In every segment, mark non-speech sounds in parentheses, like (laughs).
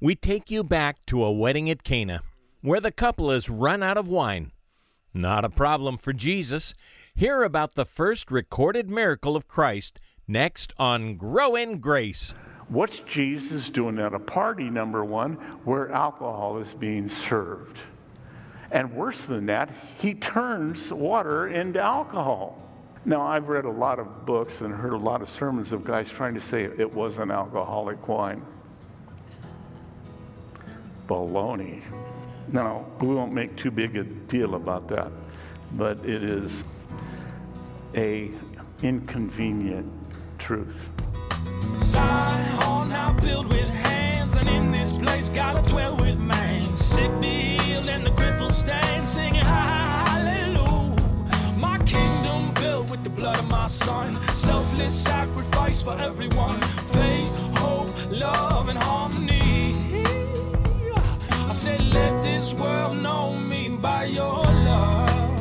we take you back to a wedding at Cana, where the couple has run out of wine. Not a problem for Jesus. Hear about the first recorded miracle of Christ next on Grow in Grace. What's Jesus doing at a party, number one, where alcohol is being served? And worse than that, he turns water into alcohol. Now, I've read a lot of books and heard a lot of sermons of guys trying to say it was an alcoholic wine. Baloney. Now, we won't make too big a deal about that, but it is a inconvenient truth. Zion oh, built with hands, and in this place gotta dwell with man. Sick be healed, and the crippled stand, singing hallelujah. My kingdom built with the blood of my son, selfless sacrifice for everyone. Faith, hope, love, and harmony. Said, let this world know me by your love.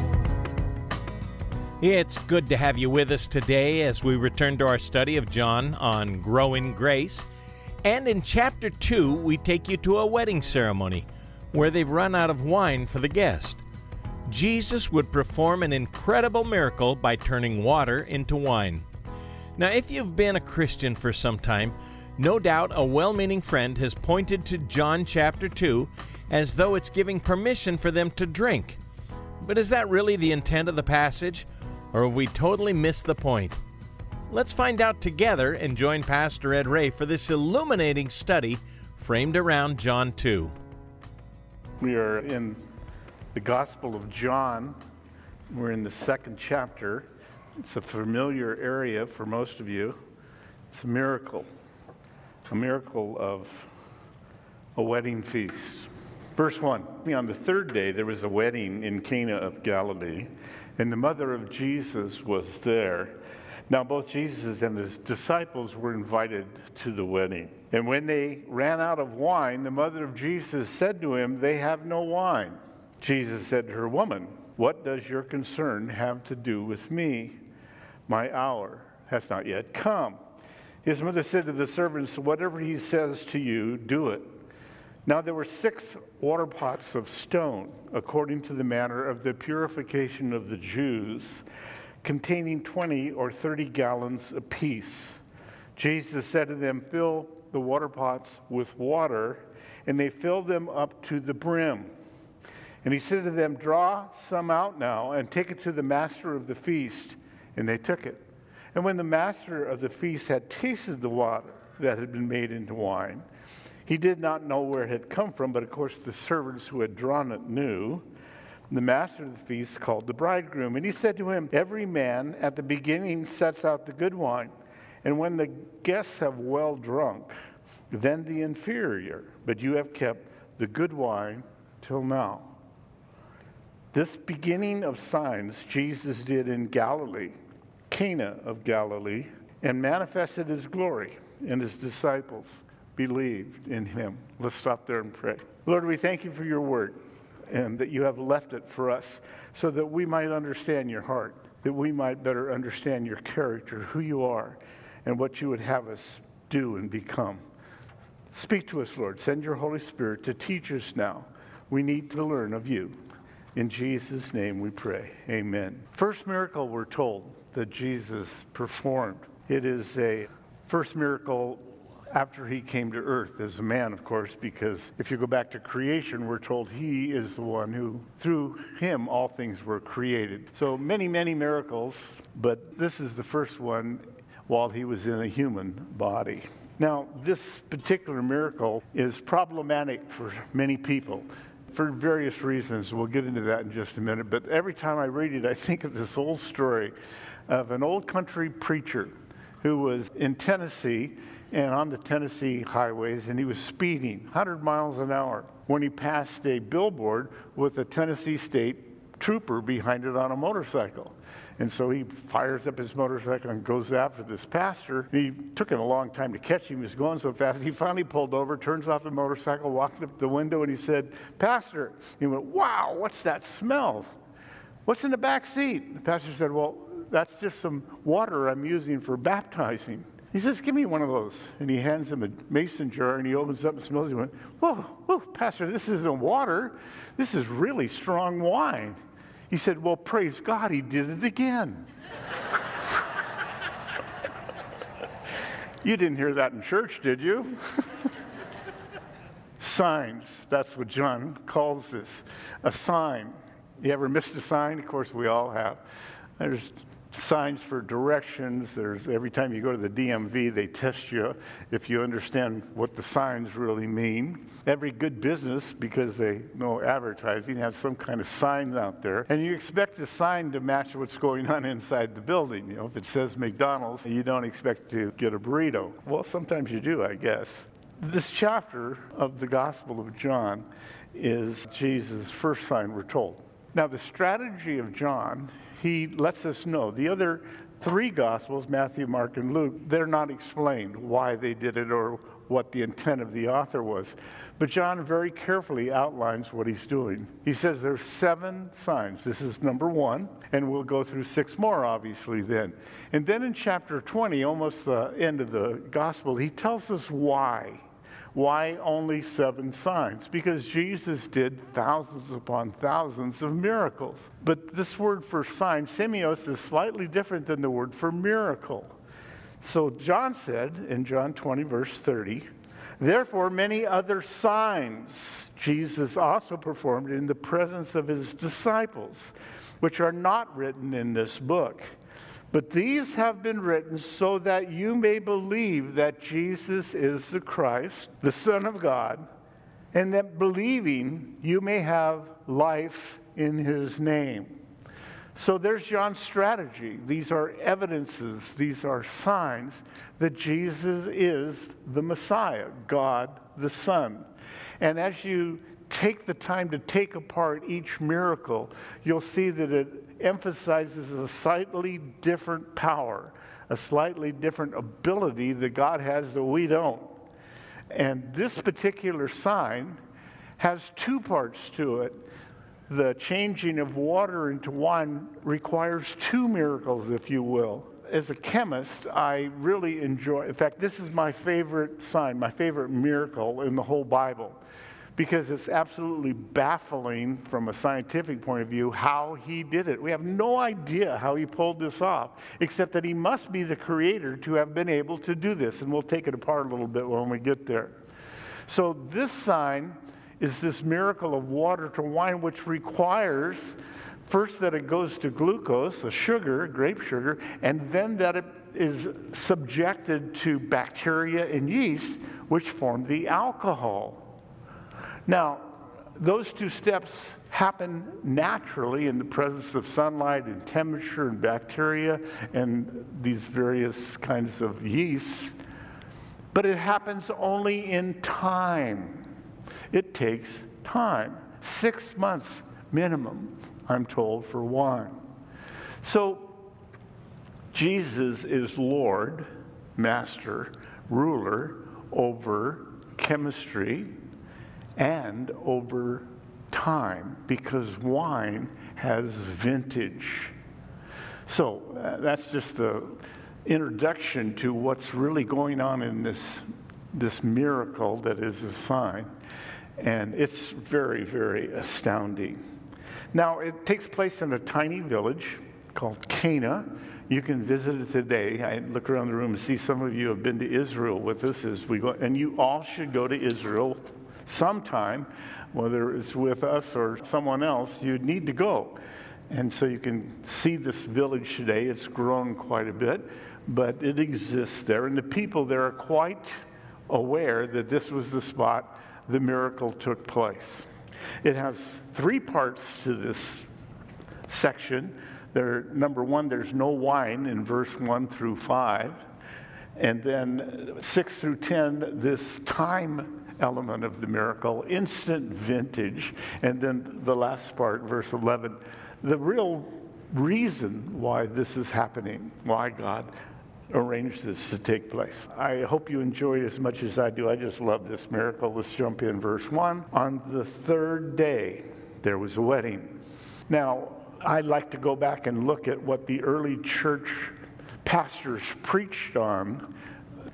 It's good to have you with us today as we return to our study of John on Grow in Grace. And in chapter 2, we take you to a wedding ceremony where they've run out of wine for the guest. Jesus would perform an incredible miracle by turning water into wine. Now, if you've been a Christian for some time, no doubt a well meaning friend has pointed to John chapter 2 as though it's giving permission for them to drink. But is that really the intent of the passage? Or have we totally missed the point? Let's find out together and join Pastor Ed Ray for this illuminating study framed around John 2. We are in the Gospel of John. We're in the second chapter. It's a familiar area for most of you. It's a miracle, a miracle of a wedding feast. Verse 1 On the third day, there was a wedding in Cana of Galilee, and the mother of Jesus was there. Now, both Jesus and his disciples were invited to the wedding. And when they ran out of wine, the mother of Jesus said to him, They have no wine. Jesus said to her, Woman, what does your concern have to do with me? My hour has not yet come. His mother said to the servants, Whatever he says to you, do it. Now there were six water pots of stone, according to the manner of the purification of the Jews, containing 20 or 30 gallons apiece. Jesus said to them, Fill the water pots with water, and they filled them up to the brim. And he said to them, Draw some out now and take it to the master of the feast. And they took it. And when the master of the feast had tasted the water that had been made into wine, he did not know where it had come from, but of course the servants who had drawn it knew. The master of the feast called the bridegroom, and he said to him, Every man at the beginning sets out the good wine, and when the guests have well drunk, then the inferior, but you have kept the good wine till now. This beginning of signs Jesus did in Galilee, Cana of Galilee, and manifested his glory, in his disciples believed in him. Let's stop there and pray. Lord, we thank you for your word and that you have left it for us so that we might understand your heart, that we might better understand your character, who you are, and what you would have us do and become. Speak to us, Lord. Send your Holy Spirit to teach us now. We need to learn of you. In Jesus' name we pray. Amen. First miracle we're told that Jesus performed. It is a first miracle after he came to earth as a man, of course, because if you go back to creation, we're told he is the one who, through him, all things were created. So many, many miracles, but this is the first one while he was in a human body. Now, this particular miracle is problematic for many people for various reasons. We'll get into that in just a minute. But every time I read it, I think of this old story of an old country preacher who was in Tennessee and on the Tennessee highways, and he was speeding 100 miles an hour when he passed a billboard with a Tennessee State trooper behind it on a motorcycle. And so he fires up his motorcycle and goes after this pastor. He took him a long time to catch him. He was going so fast. He finally pulled over, turns off the motorcycle, walked up the window, and he said, Pastor. He went, Wow, what's that smell? What's in the back seat? The pastor said, Well, that's just some water I'm using for baptizing. He says, Give me one of those. And he hands him a mason jar and he opens up and smells it. He went, Whoa, whoa, Pastor, this isn't water. This is really strong wine. He said, Well, praise God, he did it again. (laughs) you didn't hear that in church, did you? (laughs) Signs, that's what John calls this a sign. You ever missed a sign? Of course, we all have. There's signs for directions. There's every time you go to the DMV, they test you if you understand what the signs really mean. Every good business, because they know advertising, has some kind of signs out there, and you expect the sign to match what's going on inside the building. You know, if it says McDonald's, you don't expect to get a burrito. Well, sometimes you do, I guess. This chapter of the Gospel of John is Jesus' first sign, we're told. Now, the strategy of John he lets us know. The other three Gospels, Matthew, Mark, and Luke, they're not explained why they did it or what the intent of the author was. But John very carefully outlines what he's doing. He says there's seven signs. This is number one, and we'll go through six more, obviously, then. And then in chapter 20, almost the end of the gospel, he tells us why. Why only seven signs? Because Jesus did thousands upon thousands of miracles. But this word for sign, semios, is slightly different than the word for miracle. So John said in John 20, verse 30, Therefore, many other signs Jesus also performed in the presence of his disciples, which are not written in this book. But these have been written so that you may believe that Jesus is the Christ, the Son of God, and that believing you may have life in his name. So there's John's strategy. These are evidences, these are signs that Jesus is the Messiah, God the Son. And as you take the time to take apart each miracle, you'll see that it emphasizes a slightly different power, a slightly different ability that God has that we don't. And this particular sign has two parts to it. The changing of water into wine requires two miracles, if you will. As a chemist, I really enjoy, in fact, this is my favorite sign, my favorite miracle in the whole Bible because it's absolutely baffling from a scientific point of view how he did it. We have no idea how he pulled this off, except that he must be the creator to have been able to do this. And we'll take it apart a little bit when we get there. So, this sign is this miracle of water to wine, which requires first that it goes to glucose, a sugar, grape sugar, and then that it is subjected to bacteria and yeast, which form the alcohol. Now, those two steps happen naturally in the presence of sunlight and temperature and bacteria and these various kinds of yeasts, but it happens only in time. It takes time. Six months minimum, I'm told, for wine. So, Jesus is Lord, Master, ruler over chemistry, and over time because wine has vintage. So uh, that's just the introduction to what's really going on in this, this miracle that is a sign. And it's very, very astounding. Now, it takes place in a tiny village called Cana. You can visit it today. I look around the room and see some of you have been to Israel with us as we go, and you all should go to Israel sometime, whether it's with us or someone else, you need to go. And so you can see this village today. It's grown quite a bit, but it exists there. And the people there are quite aware that this was the spot the miracle took place. It has three parts to this section. There, number one, there's no wine in verse 1 through 5. And then 6 through 10, this time element of the miracle, instant vintage. And then the last part, verse 11, the real reason why this is happening, why God arranged this to take place. I hope you enjoy it as much as I do. I just love this miracle. Let's jump in verse 1. On the third day, there was a wedding. Now, I'd like to go back and look at what the early church pastors preached on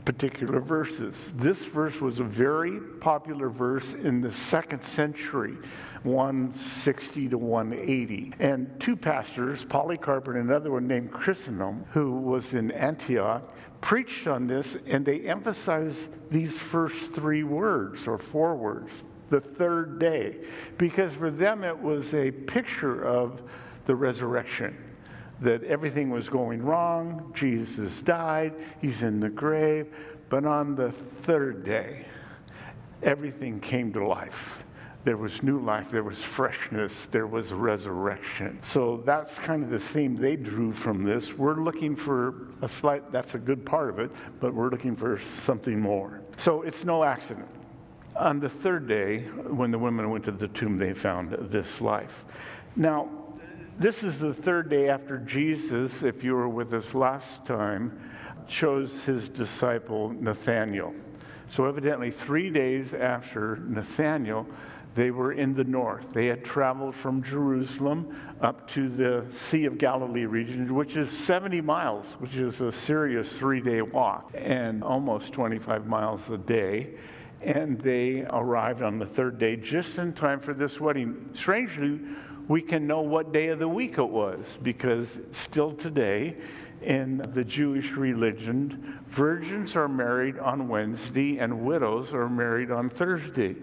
particular verses. This verse was a very popular verse in the second century, 160 to 180. And two pastors, Polycarp and another one named Chrysostom, who was in Antioch, preached on this and they emphasized these first three words or four words the third day, because for them it was a picture of the resurrection. That everything was going wrong, Jesus died, he's in the grave, but on the third day, everything came to life. There was new life, there was freshness, there was resurrection. So that's kind of the theme they drew from this. We're looking for a slight, that's a good part of it, but we're looking for something more. So it's no accident. On the third day, when the women went to the tomb, they found this life. Now, this is the third day after Jesus, if you were with us last time, chose his disciple Nathanael. So, evidently, three days after Nathanael, they were in the north. They had traveled from Jerusalem up to the Sea of Galilee region, which is 70 miles, which is a serious three day walk, and almost 25 miles a day and they arrived on the third day just in time for this wedding. Strangely, we can know what day of the week it was because still today in the Jewish religion, virgins are married on Wednesday and widows are married on Thursday.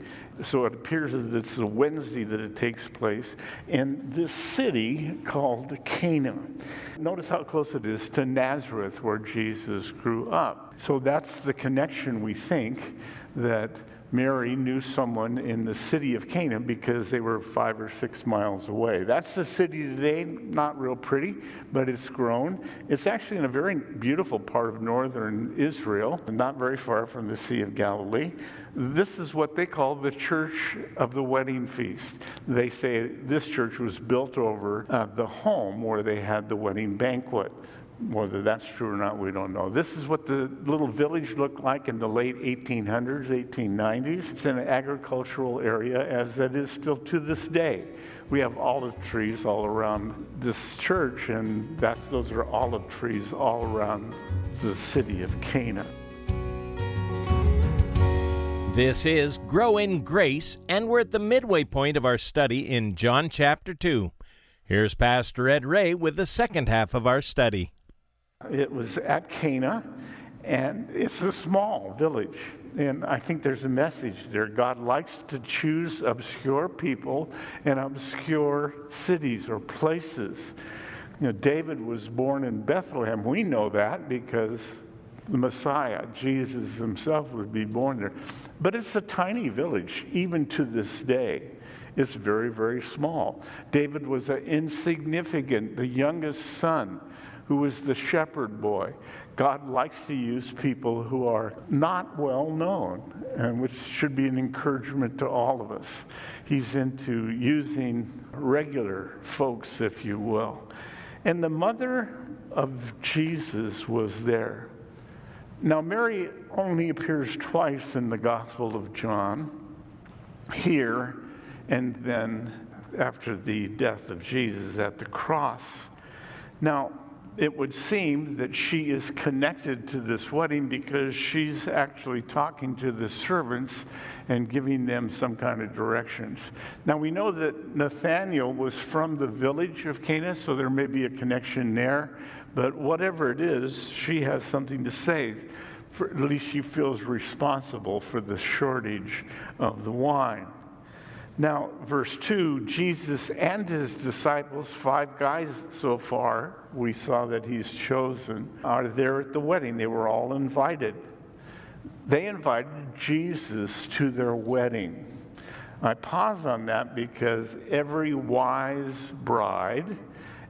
So it appears that it's a Wednesday that it takes place in this city called Cana. Notice how close it is to Nazareth, where Jesus grew up. So that's the connection we think that Mary knew someone in the city of Cana because they were five or six miles away. That's the city today, not real pretty, but it's grown. It's actually in a very beautiful part of northern Israel, not very far from the Sea of Galilee. This is what they call the Church of the Wedding Feast. They say this church was built over uh, the home where they had the wedding banquet. Whether that's true or not, we don't know. This is what the little village looked like in the late 1800s, 1890s. It's an agricultural area, as it is still to this day. We have olive trees all around this church, and that's, those are olive trees all around the city of Cana. This is Grow in Grace, and we're at the midway point of our study in John chapter 2. Here's Pastor Ed Ray with the second half of our study. It was at Cana, and it's a small village. And I think there's a message there. God likes to choose obscure people and obscure cities or places. You know, David was born in Bethlehem. We know that because the Messiah, Jesus himself, would be born there. But it's a tiny village, even to this day. It's very, very small. David was an insignificant, the youngest son who was the shepherd boy. God likes to use people who are not well known, and which should be an encouragement to all of us. He's into using regular folks, if you will. And the mother of Jesus was there. Now, Mary only appears twice in the Gospel of John, here and then after the death of Jesus at the cross. Now, it would seem that she is connected to this wedding because she's actually talking to the servants and giving them some kind of directions. Now we know that Nathanael was from the village of Cana, so there may be a connection there. But whatever it is, she has something to say. For, at least she feels responsible for the shortage of the wine. Now, verse 2 Jesus and his disciples, five guys so far, we saw that he's chosen, are there at the wedding. They were all invited. They invited Jesus to their wedding. I pause on that because every wise bride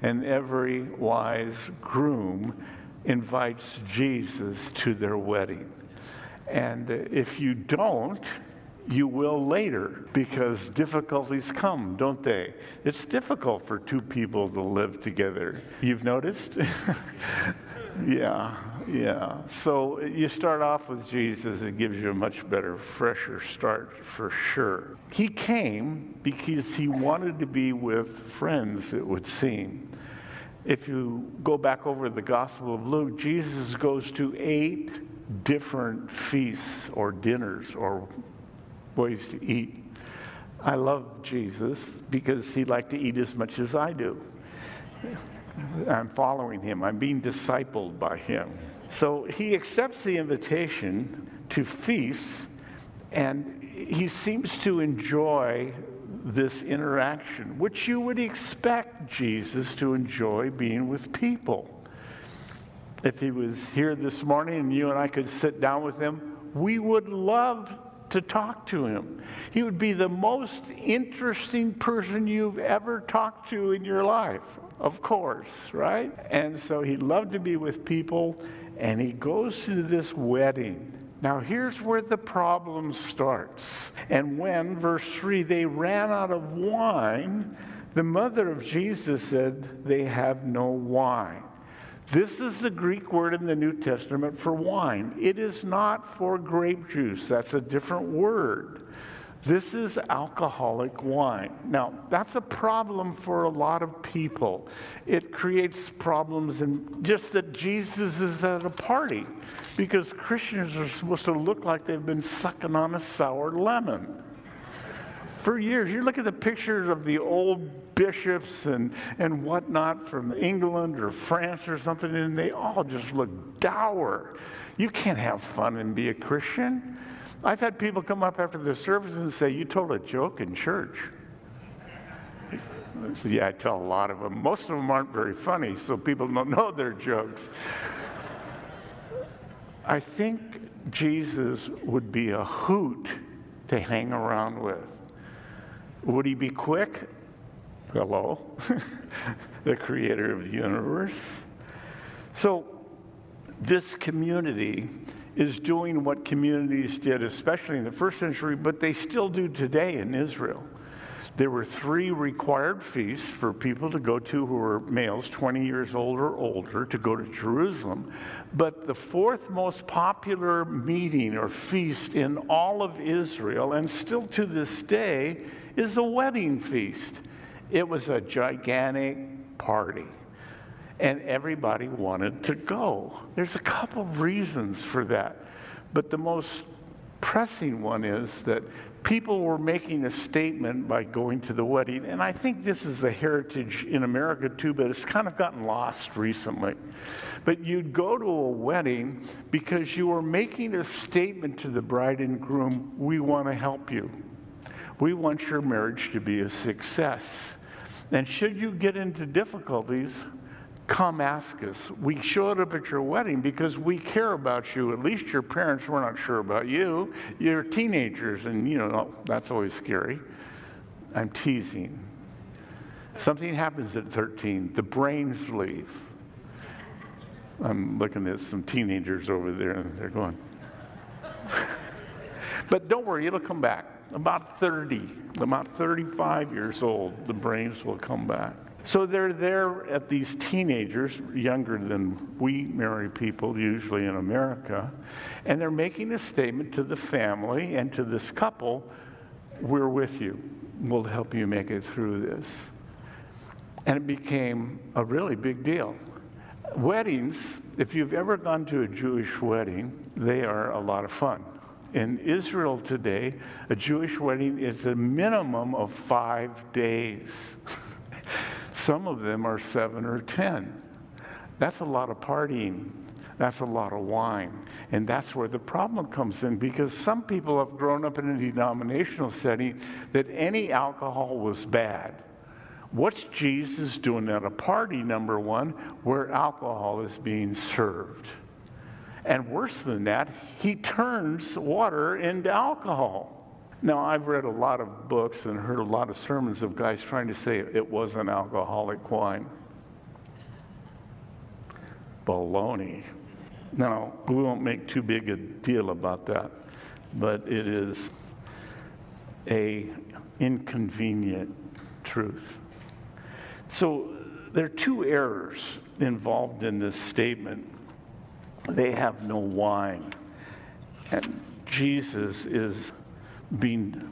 and every wise groom invites Jesus to their wedding. And if you don't, you will later because difficulties come, don't they? It's difficult for two people to live together. You've noticed? (laughs) yeah, yeah. So you start off with Jesus, it gives you a much better, fresher start for sure. He came because he wanted to be with friends, it would seem. If you go back over the Gospel of Luke, Jesus goes to eight different feasts or dinners or ways to eat. I love Jesus because he liked to eat as much as I do. I'm following him, I'm being discipled by him. So he accepts the invitation to feast, and he seems to enjoy this interaction, which you would expect Jesus to enjoy being with people. If he was here this morning and you and I could sit down with him, we would love to talk to him. He would be the most interesting person you've ever talked to in your life, of course, right? And so he loved to be with people, and he goes to this wedding. Now, here's where the problem starts. And when, verse 3, they ran out of wine, the mother of Jesus said, They have no wine. This is the Greek word in the New Testament for wine. It is not for grape juice, that's a different word. This is alcoholic wine. Now, that's a problem for a lot of people. It creates problems in just that Jesus is at a party because Christians are supposed to look like they've been sucking on a sour lemon for years. You look at the pictures of the old bishops and, and whatnot from England or France or something, and they all just look dour. You can't have fun and be a Christian. I've had people come up after the service and say, You told a joke in church. I said, Yeah, I tell a lot of them. Most of them aren't very funny, so people don't know they're jokes. I think Jesus would be a hoot to hang around with. Would he be quick? Hello, (laughs) the creator of the universe. So, this community is doing what communities did, especially in the first century, but they still do today in Israel. There were three required feasts for people to go to who were males, 20 years old or older, to go to Jerusalem. But the fourth most popular meeting or feast in all of Israel, and still to this day, is a wedding feast. It was a gigantic party, and everybody wanted to go. There's a couple of reasons for that, but the most pressing one is that people were making a statement by going to the wedding. And I think this is the heritage in America too, but it's kind of gotten lost recently. But you'd go to a wedding because you were making a statement to the bride and groom we want to help you. We want your marriage to be a success. And should you get into difficulties, come ask us. We showed up at your wedding because we care about you. At least your parents were not sure about you. You're teenagers, and you know, that's always scary. I'm teasing. Something happens at 13, the brains leave. I'm looking at some teenagers over there, and they're going. (laughs) but don't worry, it'll come back about 30, about 35 years old, the brains will come back. So they're there at these teenagers, younger than we marry people usually in America, and they're making a statement to the family and to this couple we're with you. We'll help you make it through this. And it became a really big deal. Weddings, if you've ever gone to a Jewish wedding, they are a lot of fun in Israel today, a Jewish wedding is a minimum of five days. (laughs) Some of them are seven or ten. That's a lot of partying. That's a lot of wine. And that's where the problem comes in because some people have grown up in a denominational setting that any alcohol was bad. What's Jesus doing at a party, number one, where alcohol is being served? And worse than that, he turns water into alcohol. Now, I've read a lot of books and heard a lot of sermons of guys trying to say it was an alcoholic wine. Baloney. Now, we won't make too big a deal about that, but it is a inconvenient truth. So there are two errors involved in this statement they have no wine. And Jesus is being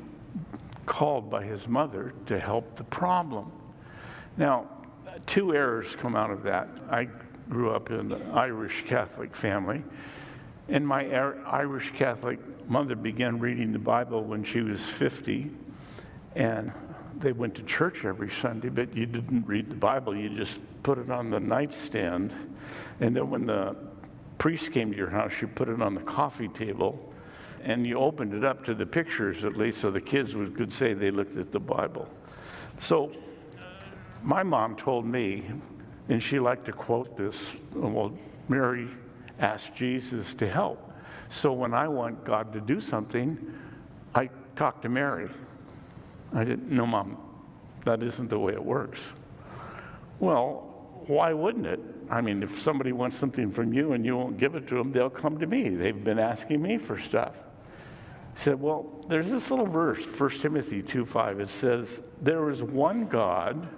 called by his mother to help the problem. Now, two errors come out of that. I grew up in an Irish Catholic family, And my er, Irish Catholic mother began reading the Bible when she was 50. And they went to church every Sunday, but you didn't read the Bible. You just put it on the nightstand. And then when the priest came to your house, you put it on the coffee table and you opened it up to the pictures at least so the kids would, could say they looked at the Bible. So my mom told me, and she liked to quote this well, Mary asked Jesus to help. So when I want God to do something, I talk to Mary. I said, No, mom, that isn't the way it works. Well, why wouldn't it? I mean, if somebody wants something from you and you won't give it to them, they'll come to me. They've been asking me for stuff. He said, Well, there's this little verse, 1 Timothy 2 5. It says, There is one God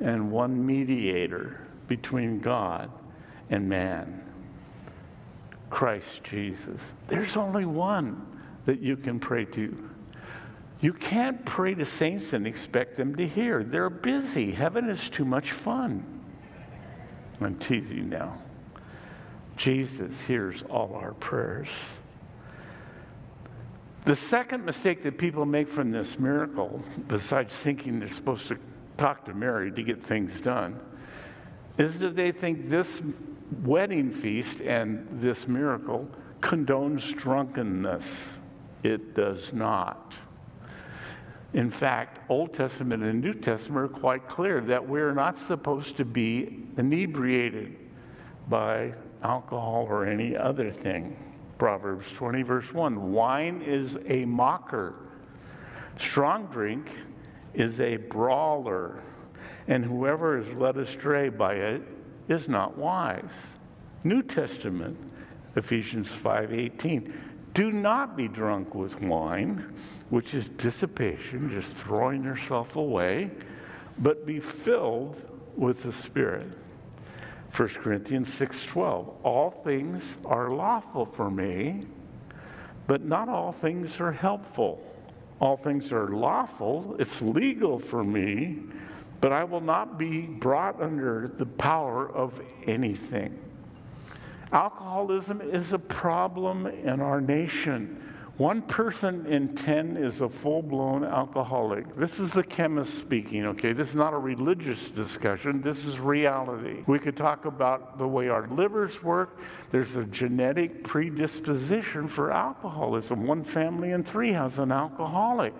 and one mediator between God and man Christ Jesus. There's only one that you can pray to. You can't pray to saints and expect them to hear. They're busy. Heaven is too much fun. I'm teasing now. Jesus hears all our prayers. The second mistake that people make from this miracle, besides thinking they're supposed to talk to Mary to get things done, is that they think this wedding feast and this miracle condones drunkenness. It does not. In fact, Old Testament and New Testament are quite clear that we're not supposed to be inebriated by alcohol or any other thing. Proverbs 20, verse 1 Wine is a mocker, strong drink is a brawler, and whoever is led astray by it is not wise. New Testament, Ephesians 5:18. Do not be drunk with wine, which is dissipation, just throwing yourself away, but be filled with the Spirit. 1 Corinthians 6:12. All things are lawful for me, but not all things are helpful. All things are lawful, it's legal for me, but I will not be brought under the power of anything. Alcoholism is a problem in our nation. One person in 10 is a full blown alcoholic. This is the chemist speaking, okay? This is not a religious discussion. This is reality. We could talk about the way our livers work. There's a genetic predisposition for alcoholism. One family in three has an alcoholic.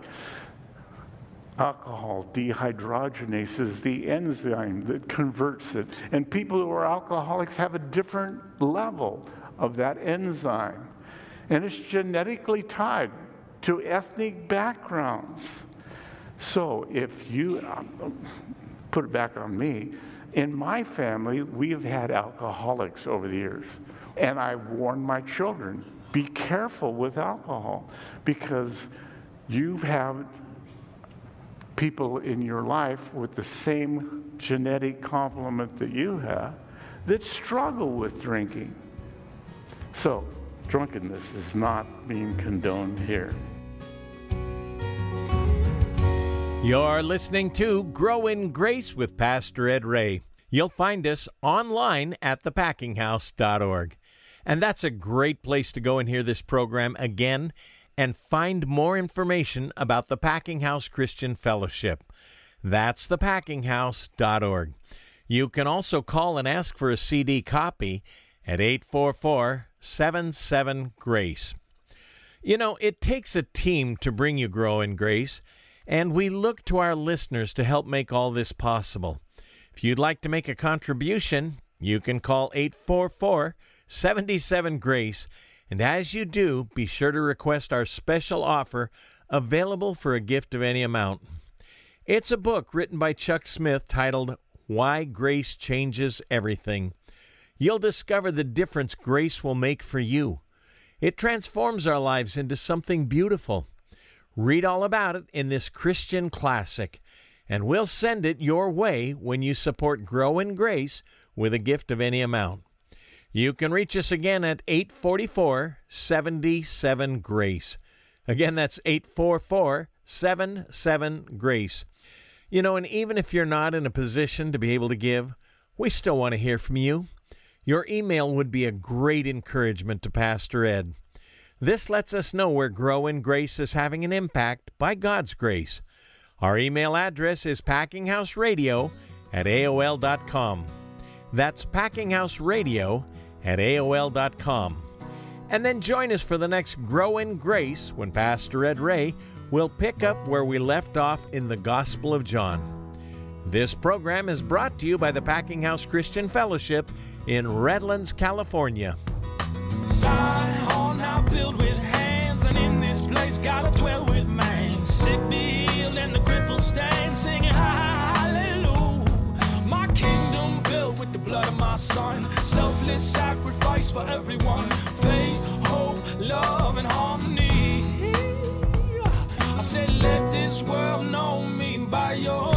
Alcohol dehydrogenase is the enzyme that converts it. And people who are alcoholics have a different level of that enzyme. And it's genetically tied to ethnic backgrounds. So if you um, put it back on me, in my family, we have had alcoholics over the years. And I've warned my children be careful with alcohol because you have people in your life with the same genetic complement that you have that struggle with drinking. So, drunkenness is not being condoned here. You're listening to Grow in Grace with Pastor Ed Ray. You'll find us online at thepackinghouse.org. And that's a great place to go and hear this program again and find more information about the Packing House Christian Fellowship. That's thepackinghouse.org. You can also call and ask for a CD copy at 844 77 Grace. You know, it takes a team to bring you Grow in Grace, and we look to our listeners to help make all this possible. If you'd like to make a contribution, you can call 844 77 Grace and as you do, be sure to request our special offer available for a gift of any amount. It's a book written by Chuck Smith titled Why Grace Changes Everything. You'll discover the difference grace will make for you. It transforms our lives into something beautiful. Read all about it in this Christian classic, and we'll send it your way when you support Grow in Grace with a gift of any amount. You can reach us again at 844 77 Grace. Again, that's 844 77 Grace. You know, and even if you're not in a position to be able to give, we still want to hear from you. Your email would be a great encouragement to Pastor Ed. This lets us know where Grow in Grace is having an impact by God's grace. Our email address is packinghouseradio at AOL.com. That's packinghouseradio at AOL.com. And then join us for the next Grow in Grace when Pastor Ed Ray will pick up where we left off in the Gospel of John. This program is brought to you by the Packing House Christian Fellowship in Redlands, California. Zion, now with hands, and in this place gotta dwell with man. Sick healed, and the crippled stand, singing hallelujah. With the blood of my son, selfless sacrifice for everyone. Faith, hope, love, and harmony. I said, let this world know me by your